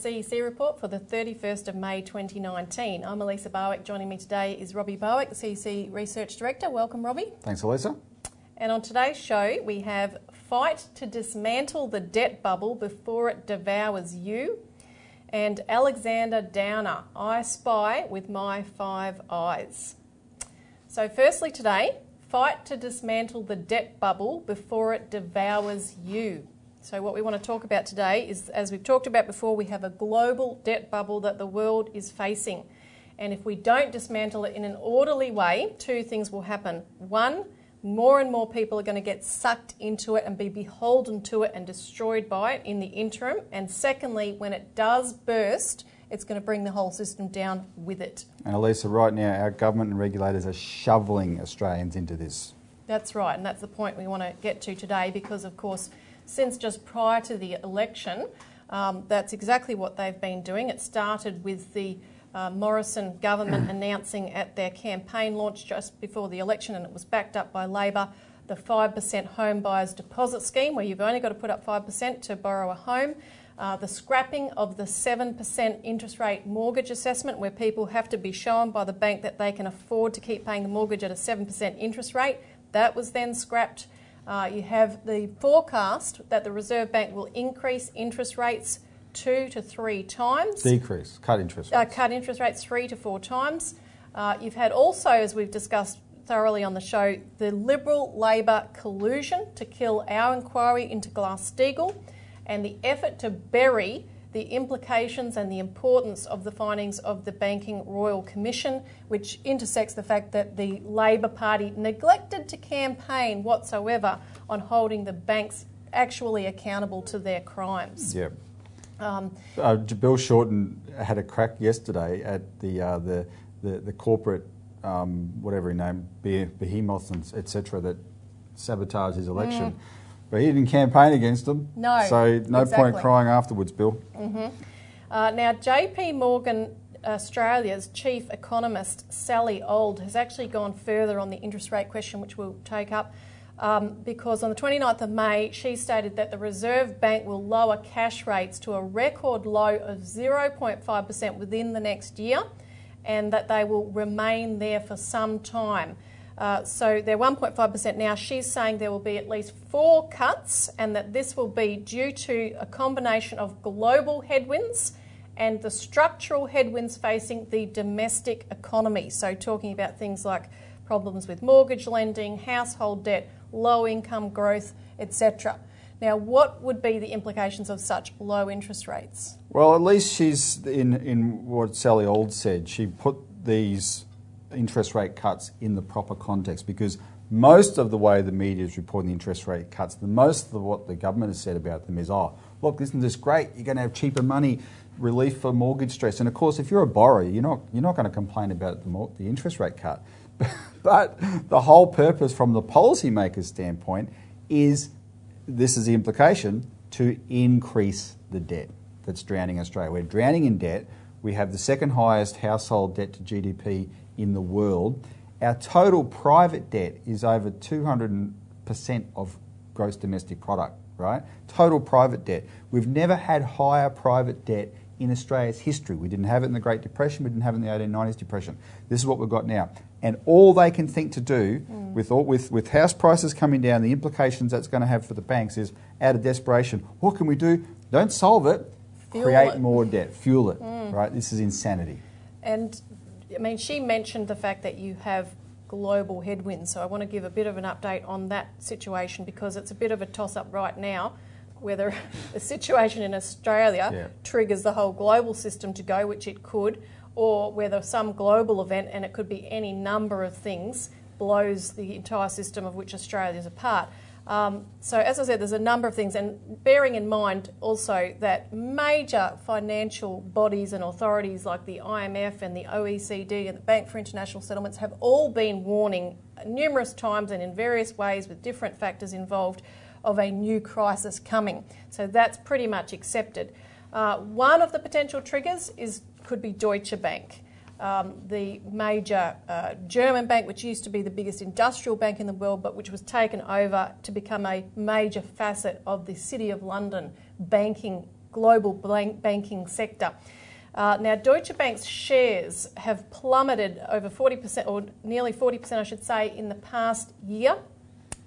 Welcome to the CEC report for the 31st of May 2019. I'm Elisa Barwick. Joining me today is Robbie Barwick, the CEC Research Director. Welcome, Robbie. Thanks, Elisa. And on today's show, we have Fight to Dismantle the Debt Bubble Before It Devours You and Alexander Downer, I Spy with My Five Eyes. So, firstly, today, fight to dismantle the debt bubble before it devours you. So, what we want to talk about today is, as we've talked about before, we have a global debt bubble that the world is facing. And if we don't dismantle it in an orderly way, two things will happen. One, more and more people are going to get sucked into it and be beholden to it and destroyed by it in the interim. And secondly, when it does burst, it's going to bring the whole system down with it. And Elisa, right now, our government and regulators are shoveling Australians into this. That's right, and that's the point we want to get to today because, of course, since just prior to the election, um, that's exactly what they've been doing. It started with the uh, Morrison government announcing at their campaign launch just before the election, and it was backed up by Labor, the 5% home buyers deposit scheme, where you've only got to put up 5% to borrow a home. Uh, the scrapping of the 7% interest rate mortgage assessment, where people have to be shown by the bank that they can afford to keep paying the mortgage at a 7% interest rate, that was then scrapped. Uh, you have the forecast that the Reserve Bank will increase interest rates two to three times. Decrease, cut interest Uh, rates. cut interest rates three to four times. Uh, you've had also, as we've discussed thoroughly on the show, the Liberal Labor collusion to kill our inquiry into Glass Steagall and the effort to bury the implications and the importance of the findings of the Banking Royal Commission, which intersects the fact that the Labor Party neglected to campaign whatsoever on holding the banks actually accountable to their crimes. yeah. uh, Bill Shorten had a crack yesterday at the uh, the, the the corporate um, whatever he named be- behemoths and etc. that sabotaged his election, but he didn't campaign against them. No, so no exactly. point crying afterwards, Bill. Uh, now, JP Morgan Australia's chief economist, Sally Auld, has actually gone further on the interest rate question, which we'll take up. Um, because on the 29th of May, she stated that the Reserve Bank will lower cash rates to a record low of 0.5% within the next year and that they will remain there for some time. Uh, so they're 1.5% now. She's saying there will be at least four cuts, and that this will be due to a combination of global headwinds and the structural headwinds facing the domestic economy. So, talking about things like problems with mortgage lending, household debt, low income growth, etc. Now, what would be the implications of such low interest rates? Well, at least she's in in what Sally Auld said. She put these interest rate cuts in the proper context because most of the way the media is reporting the interest rate cuts, the most of what the government has said about them is, oh, look, isn't this great? You're going to have cheaper money, relief for mortgage stress. And of course, if you're a borrower, you're not you're not going to complain about the, the interest rate cut. but the whole purpose, from the policymaker's standpoint, is this is the implication to increase the debt that's drowning Australia. We're drowning in debt. We have the second highest household debt to GDP in the world. Our total private debt is over 200% of gross domestic product, right? Total private debt. We've never had higher private debt in Australia's history. We didn't have it in the Great Depression, we didn't have it in the 1890s depression. This is what we've got now. And all they can think to do mm. with, all, with, with house prices coming down, the implications that's going to have for the banks is out of desperation. What can we do? Don't solve it, Fuel create it. more debt, fuel it, mm. Mm. right? This is insanity. And I mean, she mentioned the fact that you have global headwinds. So I want to give a bit of an update on that situation because it's a bit of a toss up right now whether the situation in Australia Yeah. triggers the whole global system to go, which it could, or whether some global event, and it could be any number of things, blows the entire system of which Australia is a part. Um, so, as I said, there's a number of things, and bearing in mind also that major financial bodies and authorities like the IMF and the OECD and the Bank for International Settlements have all been warning numerous times and in various ways with different factors involved of a new crisis coming. So, that's pretty much accepted. Uh, one of the potential triggers is could be Deutsche Bank um, the major uh, German bank, which used to be the biggest industrial bank in the world, but which was taken over to become a major facet of the City of London banking global bank- banking sector. Uh, now, Deutsche Bank's shares have plummeted over 40%, or nearly 40%, I should say, in the past year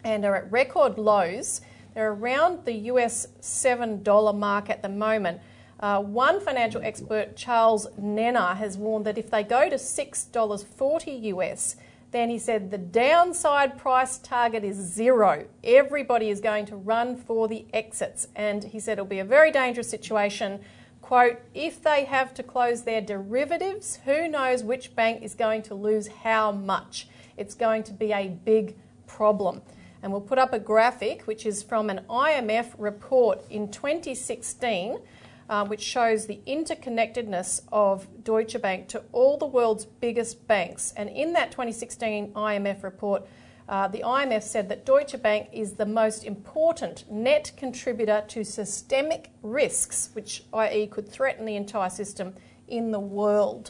and are at record lows. They're around the US $7 mark at the moment. Uh, one financial expert, Charles Nenner, has warned that if they go to $6.40 US, then he said the downside price target is zero. Everybody is going to run for the exits. And he said it'll be a very dangerous situation. Quote, if they have to close their derivatives, who knows which bank is going to lose how much? It's going to be a big problem. And we'll put up a graphic which is from an IMF report in 2016 uh, which shows the interconnectedness of Deutsche Bank to all the world's biggest banks. And in that 2016 IMF report, uh, the IMF said that Deutsche Bank is the most important net contributor to systemic risks, which, i.e., could threaten the entire system in the world.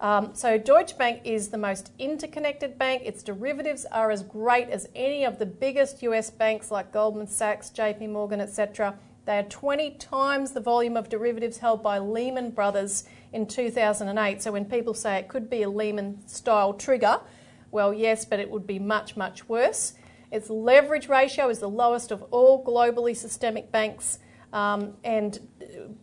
Um, so, Deutsche Bank is the most interconnected bank. Its derivatives are as great as any of the biggest US banks like Goldman Sachs, JP Morgan, etc. They are 20 times the volume of derivatives held by Lehman Brothers in 2008. So when people say it could be a Lehman style trigger, well, yes, but it would be much, much worse. Its leverage ratio is the lowest of all globally systemic banks. Um, and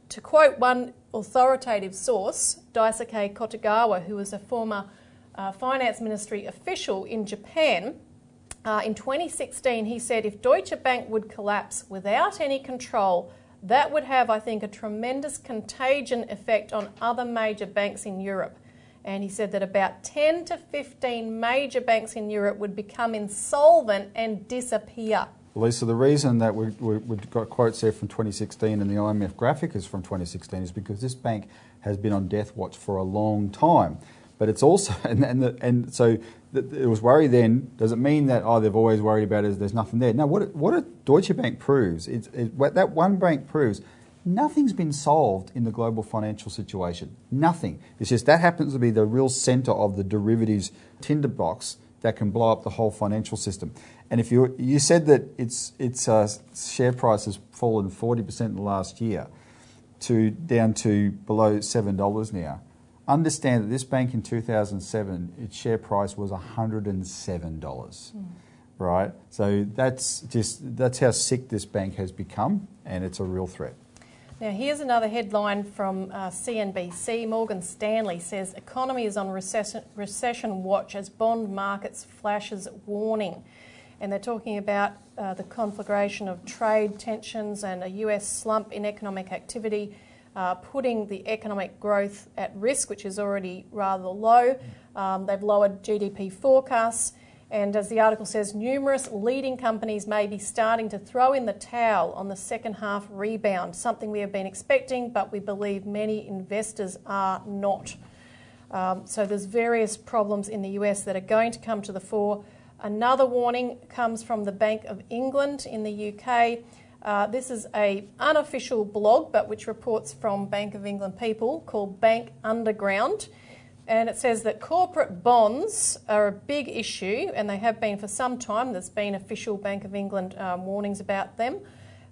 to quote one authoritative source, Daisuke Kotegawa, who was a former uh, finance ministry official in Japan, uh, in 2016, he said if Deutsche Bank would collapse without any control, that would have, I think, a tremendous contagion effect on other major banks in Europe. And he said that about 10 to 15 major banks in Europe would become insolvent and disappear. Lisa, the reason that we, have got quotes there from 2016 and the IMF graphic is from 2016 is because this bank has been on death watch for a long time. But it's also, and, and, the, and so it was worry then. Does it mean that, oh, they've always worried about it, there's nothing there? No, what, what a Deutsche Bank proves, it's, it, that one bank proves, nothing's been solved in the global financial situation. Nothing. It's just that happens to be the real centre of the derivatives tinderbox that can blow up the whole financial system. And if you you said that its its uh, share price has fallen forty percent in the last year, to down to below seven dollars now. Understand that this bank in 2007, its share price was $107. Mm. Right? So that's just that's how sick this bank has become, and it's a real threat. Now, here's another headline from uh, CNBC. Morgan Stanley says economy is on recession, recession watch as bond markets flashes warning. And they're talking about uh, the conflagration of trade tensions and a US slump in economic activity uh, putting the economic growth at risk, which is already rather low. Um, they've lowered GDP forecasts. And as the article says, numerous leading companies may be starting to throw in the towel on the second half rebound, something we have been expecting, but we believe many investors are not. Um, so there's various problems in the US that are going to come to the fore. Another warning comes from the Bank of England in the UK. Uh, this is a unofficial blog, but which reports from Bank of England people called Bank Underground. And it says that corporate bonds are a big issue, and they have been for some time. There's been official Bank of England um, warnings about them.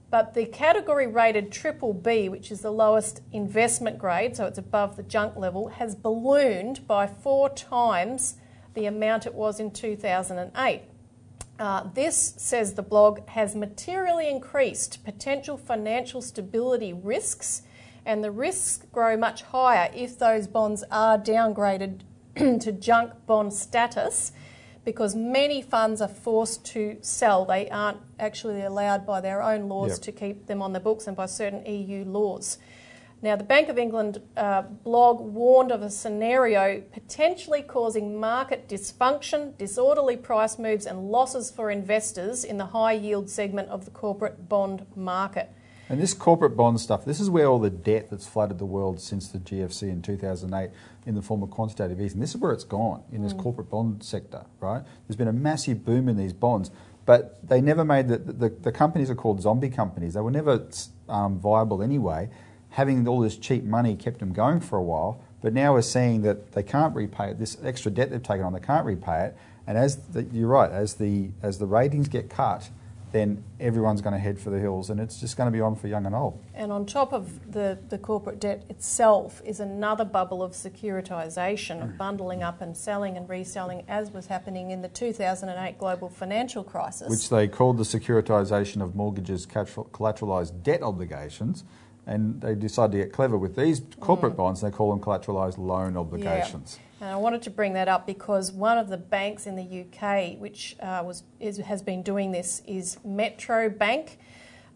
But the category rated triple B, which is the lowest investment grade, so it's above the junk level, has ballooned by four times the amount it was in 2008. Uh, this, says the blog, has materially increased potential financial stability risks, and the risks grow much higher if those bonds are downgraded to junk bond status because many funds are forced to sell. They aren't actually allowed by their own laws yep. to keep them on the books and by certain EU laws. Now, the Bank of England uh, blog warned of a scenario potentially causing market dysfunction, disorderly price moves, and losses for investors in the high yield segment of the corporate bond market. And this corporate bond stuff, this is where all the debt that's flooded the world since the GFC in 2008 in the form of quantitative easing, this is where it's gone in this mm. corporate bond sector, right? There's been a massive boom in these bonds, but they never made the, the, the companies are called zombie companies. They were never um, viable anyway having all this cheap money kept them going for a while, but now we're seeing that they can't repay it. This extra debt they've taken on, they can't repay it. And as the, you're right, as the as the ratings get cut, then everyone's going to head for the hills and it's just going to be on for young and old. And on top of the, the corporate debt itself is another bubble of securitisation, of bundling up and selling and reselling, as was happening in the 2008 global financial crisis. Which they called the securitisation of mortgages collateralised debt obligations. And they decided to get clever with these corporate mm. bonds, they call them collateralised loan obligations. Yeah. And I wanted to bring that up because one of the banks in the UK, which uh, was is, has been doing this, is Metro Bank.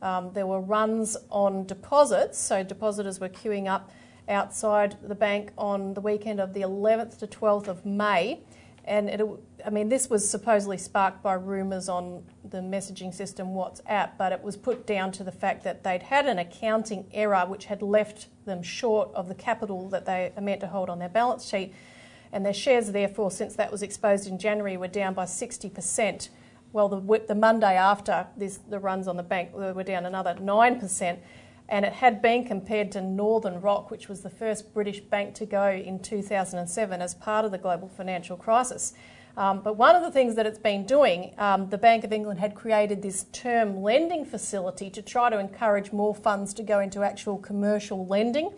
Um, there were runs on deposits, so depositors were queuing up outside the bank on the weekend of the 11th to 12th of May. And it, I mean, this was supposedly sparked by rumours on the messaging system WhatsApp, but it was put down to the fact that they'd had an accounting error which had left them short of the capital that they are meant to hold on their balance sheet and their shares, therefore, since that was exposed in January, were down by 60%. Well, the, the Monday after this, the runs on the bank were down another 9%, and it had been compared to Northern Rock, which was the first British bank to go in 2007 as part of the global financial crisis. Um, but one of the things that it's been doing, um, the Bank of England had created this term lending facility to try to encourage more funds to go into actual commercial lending.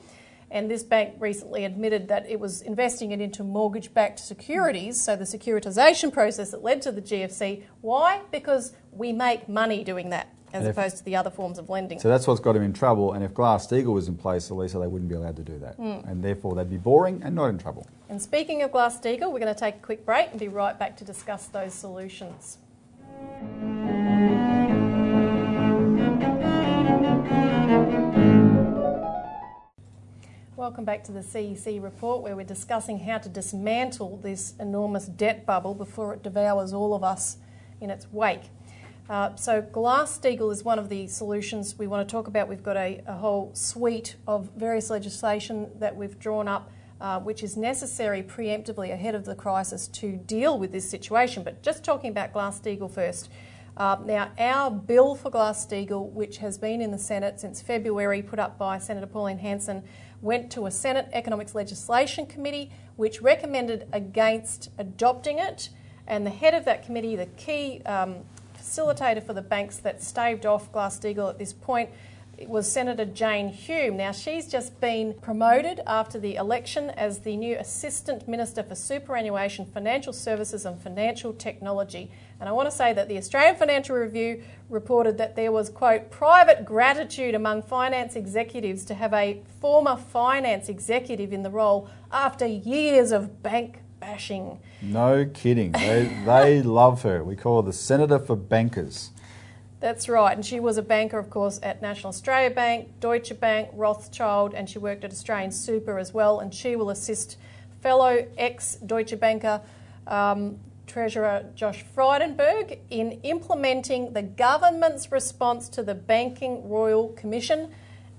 And this bank recently admitted that it was investing it into mortgage backed securities, so the securitisation process that led to the GFC. Why? Because we make money doing that as opposed to the other forms of lending. So that's what's got him in trouble. And if Glass Steagall was in place, Elisa, they wouldn't be allowed to do that. Mm. And therefore, they'd be boring and not in trouble. And speaking of Glass Steagall, we're going to take a quick break and be right back to discuss those solutions. Welcome back to the CEC report where we're discussing how to dismantle this enormous debt bubble before it devours all of us in its wake. Uh, so, Glass-Steagall is one of the solutions we want to talk about. We've got a, a whole suite of various legislation that we've drawn up, uh, which is necessary preemptively ahead of the crisis to deal with this situation. But just talking about Glass-Steagall first. Uh, now, our bill for Glass-Steagall, which has been in the Senate since February, put up by Senator Pauline Hanson, went to a Senate Economics Legislation Committee, which recommended against adopting it. And the head of that committee, the key um, facilitator for the banks that staved off Glass-Steagall at this point, was Senator Jane Hume. Now, she's just been promoted after the election as the new Assistant Minister for Superannuation, Financial Services and Financial Technology. And I want to say that the Australian Financial Review reported that there was, quote, private gratitude among finance executives to have a former finance executive in the role after years of bank bashing. No kidding. They, they love her. We call her the Senator for Bankers. That's right. And she was a banker, of course, at National Australia Bank, Deutsche Bank, Rothschild, and she worked at Australian Super as well. And she will assist fellow ex Deutsche Banker um, Treasurer Josh Frydenberg in implementing the government's response to the Banking Royal Commission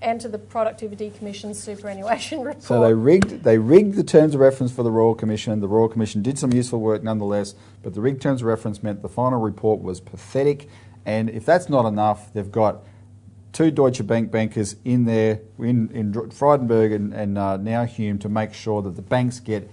and to the Productivity Commission's superannuation report. So they rigged, they rigged the terms of reference for the Royal Commission. The Royal Commission did some useful work nonetheless, but the rigged terms of reference meant the final report was pathetic and if that's not enough, they've got two Deutsche Bank bankers in there, in, in Frydenberg and, and uh, now Hume, to make sure that the banks get,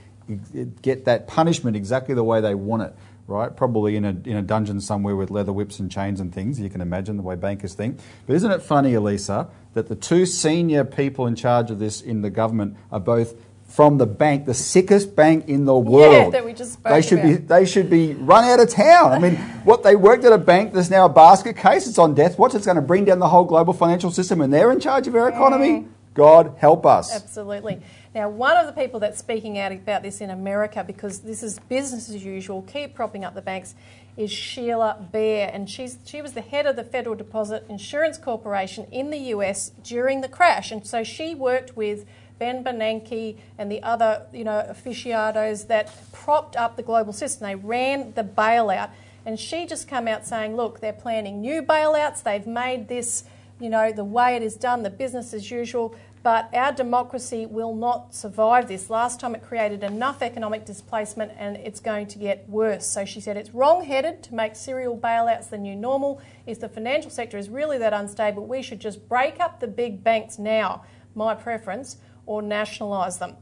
get that punishment exactly the way they want it. Right, probably in a in a dungeon somewhere with leather whips and chains and things. You can imagine the way bankers think. But isn't it funny, Elisa, that the two senior people in charge of this in the government are both from the bank, the sickest bank in the world. Yeah, that we just spoke they should about. be they should be run out of town. I mean, what they worked at a bank, there's now a basket case. It's on death watch. It's going to bring down the whole global financial system, and they're in charge of our economy. God help us. Absolutely. Now, one of the people that's speaking out about this in America, because this is business as usual, keep propping up the banks, is Sheila Bair, and she's she was the head of the Federal Deposit Insurance Corporation in the US during the crash, and so she worked with Ben Bernanke and the other, you know, aficionados that propped up the global system. They ran the bailout. And she just came out saying, look, they're planning new bailouts. They've made this, you know, the way it is done, the business as usual. But our democracy will not survive this. Last time it created enough economic displacement and it's going to get worse. So she said it's wrong headed to make serial bailouts the new normal. If the financial sector is really that unstable, we should just break up the big banks now. My preference or nationalise them.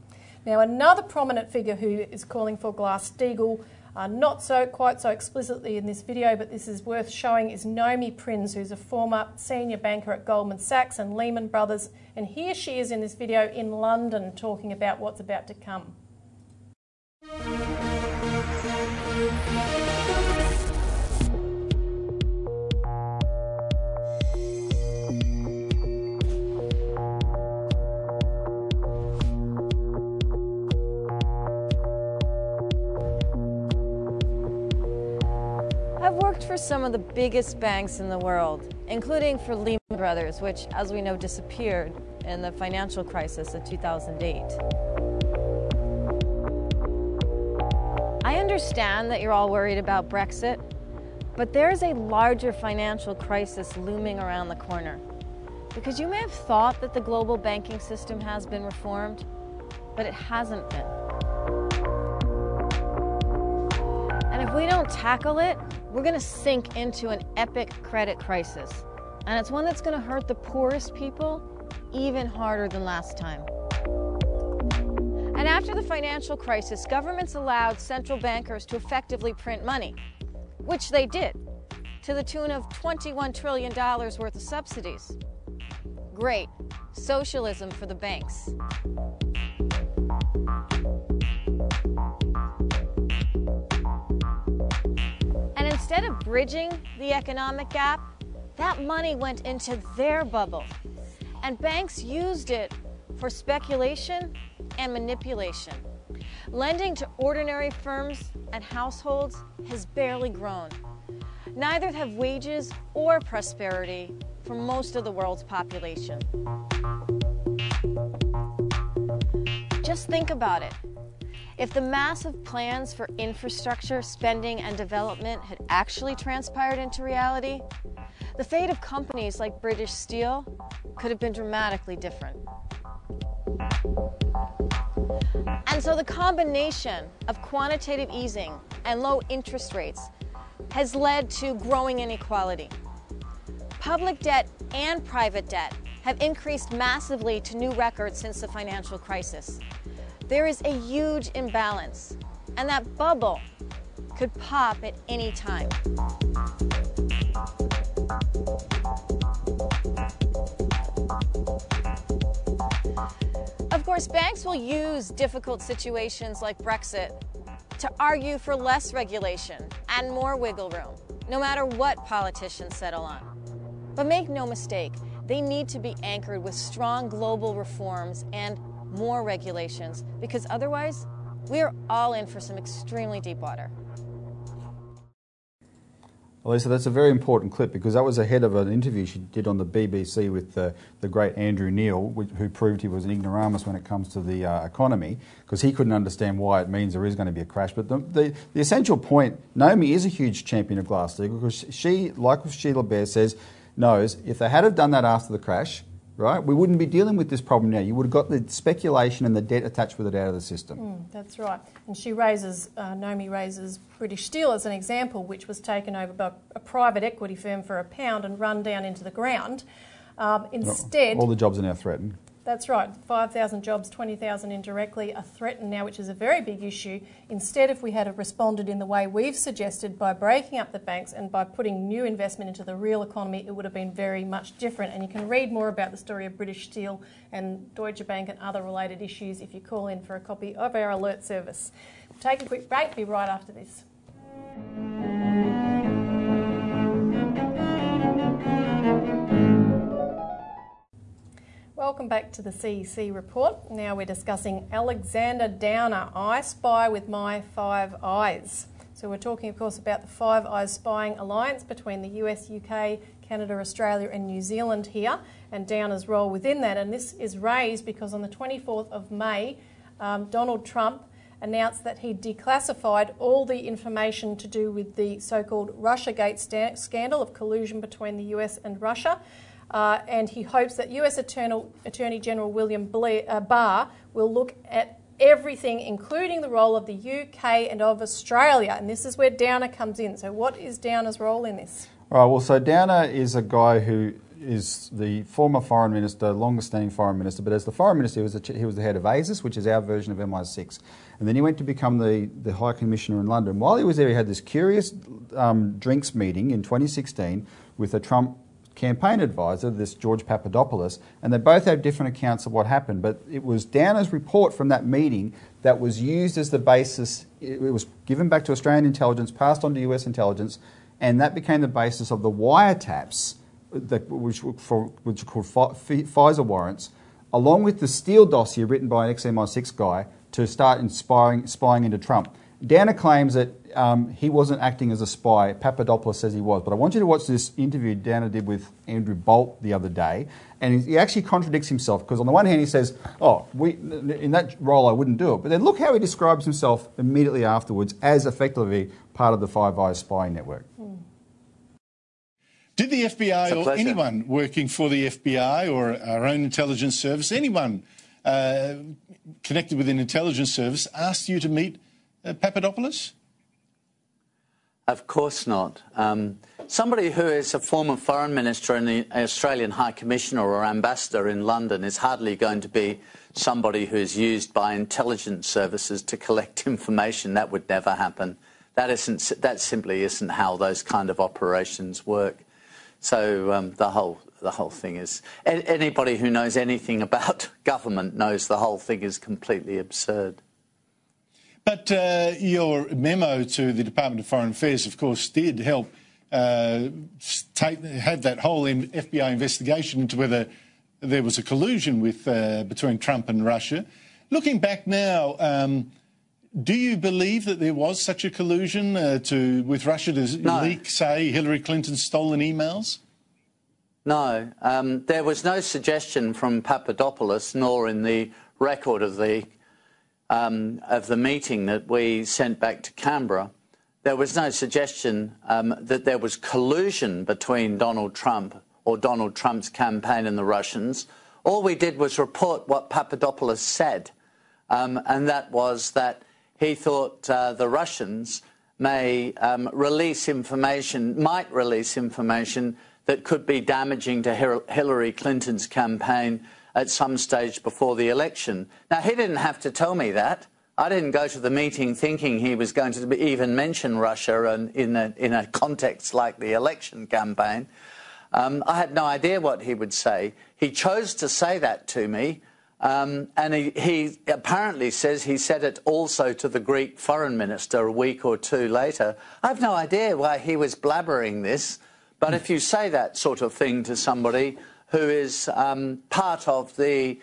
Now, another prominent figure who is calling for Glass Steagall, uh, not so quite so explicitly in this video, but this is worth showing is Naomi Prins, who's a former senior banker at Goldman Sachs and Lehman Brothers, and here she is in this video in London talking about what's about to come. Some of the biggest banks in the world, including for Lehman Brothers, which, as we know, disappeared in the financial crisis of 2008. I understand that you're all worried about Brexit, but there's a larger financial crisis looming around the corner. Because you may have thought that the global banking system has been reformed, but it hasn't been. Don't tackle it, we're going to sink into an epic credit crisis. And it's one that's going to hurt the poorest people even harder than last time. And after the financial crisis, governments allowed central bankers to effectively print money, which they did, to the tune of $21 trillion worth of subsidies. Great. Socialism for the banks. Bridging the economic gap, that money went into their bubble. And banks used it for speculation and manipulation. Lending to ordinary firms and households has barely grown. Neither have wages or prosperity for most of the world's population. Just think about it. If the massive plans for infrastructure, spending, and development had actually transpired into reality, the fate of companies like British Steel could have been dramatically different. And so the combination of quantitative easing and low interest rates has led to growing inequality. Public debt and private debt have increased massively to new records since the financial crisis. There is a huge imbalance, and that bubble could pop at any time. Of course, banks will use difficult situations like Brexit to argue for less regulation and more wiggle room, no matter what politicians settle on. But make no mistake, they need to be anchored with strong global reforms and more regulations, because otherwise, we are all in for some extremely deep water. Lisa, that's a very important clip because that was ahead of an interview she did on the BBC with the, the great Andrew Neil, who proved he was an ignoramus when it comes to the uh, economy, because he couldn't understand why it means there is going to be a crash. But the, the, the essential point Naomi is a huge champion of Glass-Steagall because she, like Sheila Bair says, knows if they had have done that after the crash, right? We wouldn't be dealing with this problem now. You would have got the speculation and the debt attached with it out of the system. Mm, that's right. And she raises, uh, Naomi raises British Steel as an example, which was taken over by a private equity firm for a pound and run down into the ground. Um, instead, all the jobs are now threatened. That's right. 5,000 jobs, 20,000 indirectly are threatened now, which is a very big issue. Instead, if we had responded in the way we've suggested by breaking up the banks and by putting new investment into the real economy, it would have been very much different. And you can read more about the story of British Steel and Deutsche Bank and other related issues if you call in for a copy of our alert service. We'll take a quick break, be right after this. Welcome back to the CEC report. Now we're discussing Alexander Downer, I Spy with My Five Eyes. So we're talking, of course, about the Five Eyes Spying Alliance between the US, UK, Canada, Australia, and New Zealand here, and Downer's role within that. And this is raised because on the 24th of May, um, Donald Trump announced that he declassified all the information to do with the so called Russiagate scandal of collusion between the US and Russia. Uh, and he hopes that US Attorney, General William Blair, uh, Barr will look at everything, including the role of the UK and of Australia. And this is where Downer comes in. So, what is Downer's role in this? All right, well, so Downer is a guy who is the former foreign minister, longest standing foreign minister, but as the foreign minister, he was, the, he was the head of ASIS, which is our version of MI6. And then he went to become the, the High Commissioner in London. While he was there, he had this curious um, drinks meeting in 2016 with a Trump campaign advisor, this George Papadopoulos, and they both have different accounts of what happened. But it was Downer's report from that meeting that was used as the basis. It was given back to Australian intelligence, passed on to US intelligence, and that became the basis of the wiretaps, which, are called FISA warrants, along with the Steele dossier written by an ex-MI6 guy to start inspiring, spying into Trump. Downer claims that um, he wasn't acting as a spy. Papadopoulos says he was. But I want you to watch this interview Downer did with Andrew Bolt the other day. And he actually contradicts himself because, on the one hand, he says, Oh, we, in that role, I wouldn't do it. But then look how he describes himself immediately afterwards as effectively part of the Five Eyes spying network. Did the FBI or anyone working for the FBI or our own intelligence service, anyone uh, connected with an intelligence service, ask you to meet Papadopoulos? Of course not. Um, somebody who is a former foreign minister and the Australian High Commissioner or ambassador in London is hardly going to be somebody who is used by intelligence services to collect information. That would never happen. That isn't. That simply isn't how those kind of operations work. So um, the whole the whole thing is. Anybody who knows anything about government knows the whole thing is completely absurd. But uh, your memo to the Department of Foreign Affairs, of course, did help uh, take, have that whole FBI investigation into whether there was a collusion with, uh, between Trump and Russia. Looking back now, um, do you believe that there was such a collusion uh, to, with Russia to no. leak, say, Hillary Clinton's stolen emails? No, um, there was no suggestion from Papadopoulos, nor in the record of the um, of the meeting that we sent back to Canberra, there was no suggestion um, that there was collusion between Donald Trump or Donald Trump's campaign and the Russians. All we did was report what Papadopoulos said, um, and that was that he thought uh, the Russians may um, release information, might release information that could be damaging to Hillary Clinton's campaign at some stage before the election. Now, he didn't have to tell me that. I didn't go to the meeting thinking he was going to even mention Russia in, a, in a context like the election campaign. Um, I had no idea what he would say. He chose to say that to me, um, and he, he, apparently says he said it also to the Greek foreign minister a week or two later. I have no idea why he was blabbering this, but if you say that sort of thing to somebody, who is um, part of the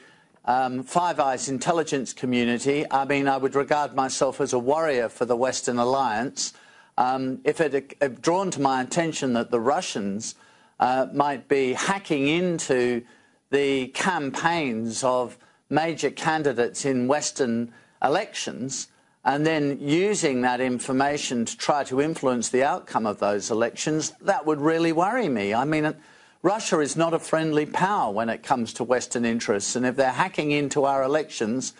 um, Five Eyes intelligence community. I mean, I would regard myself as a warrior for the Western Alliance. Um, if it had drawn to my attention that the Russians uh, might be hacking into the campaigns of major candidates in Western elections and then using that information to try to influence the outcome of those elections, that would really worry me. I mean, Russia is not a friendly power when it comes to Western interests, and if they're hacking into our elections,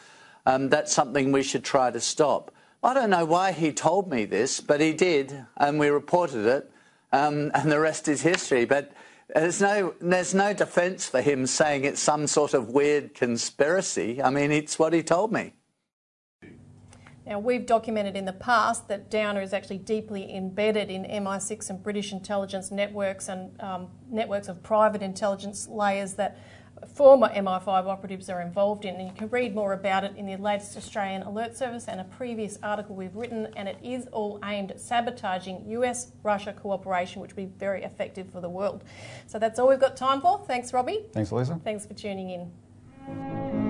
um, that's something we should try to stop. I don't know why he told me this, but he did, and we reported it, um, and the rest is history. But there's no, there's no defence for him saying it's some sort of weird conspiracy. I mean, it's what he told me. Now, we've documented in the past that Downer is actually deeply embedded in MI6 and British intelligence networks and um, networks of private intelligence layers that former MI5 operatives are involved in. And you can read more about it in the latest Australian Alert Service and a previous article we've written. And it is all aimed at sabotaging US Russia cooperation, which would be very effective for the world. So that's all we've got time for. Thanks, Robbie. Thanks, Lisa. Thanks for tuning in.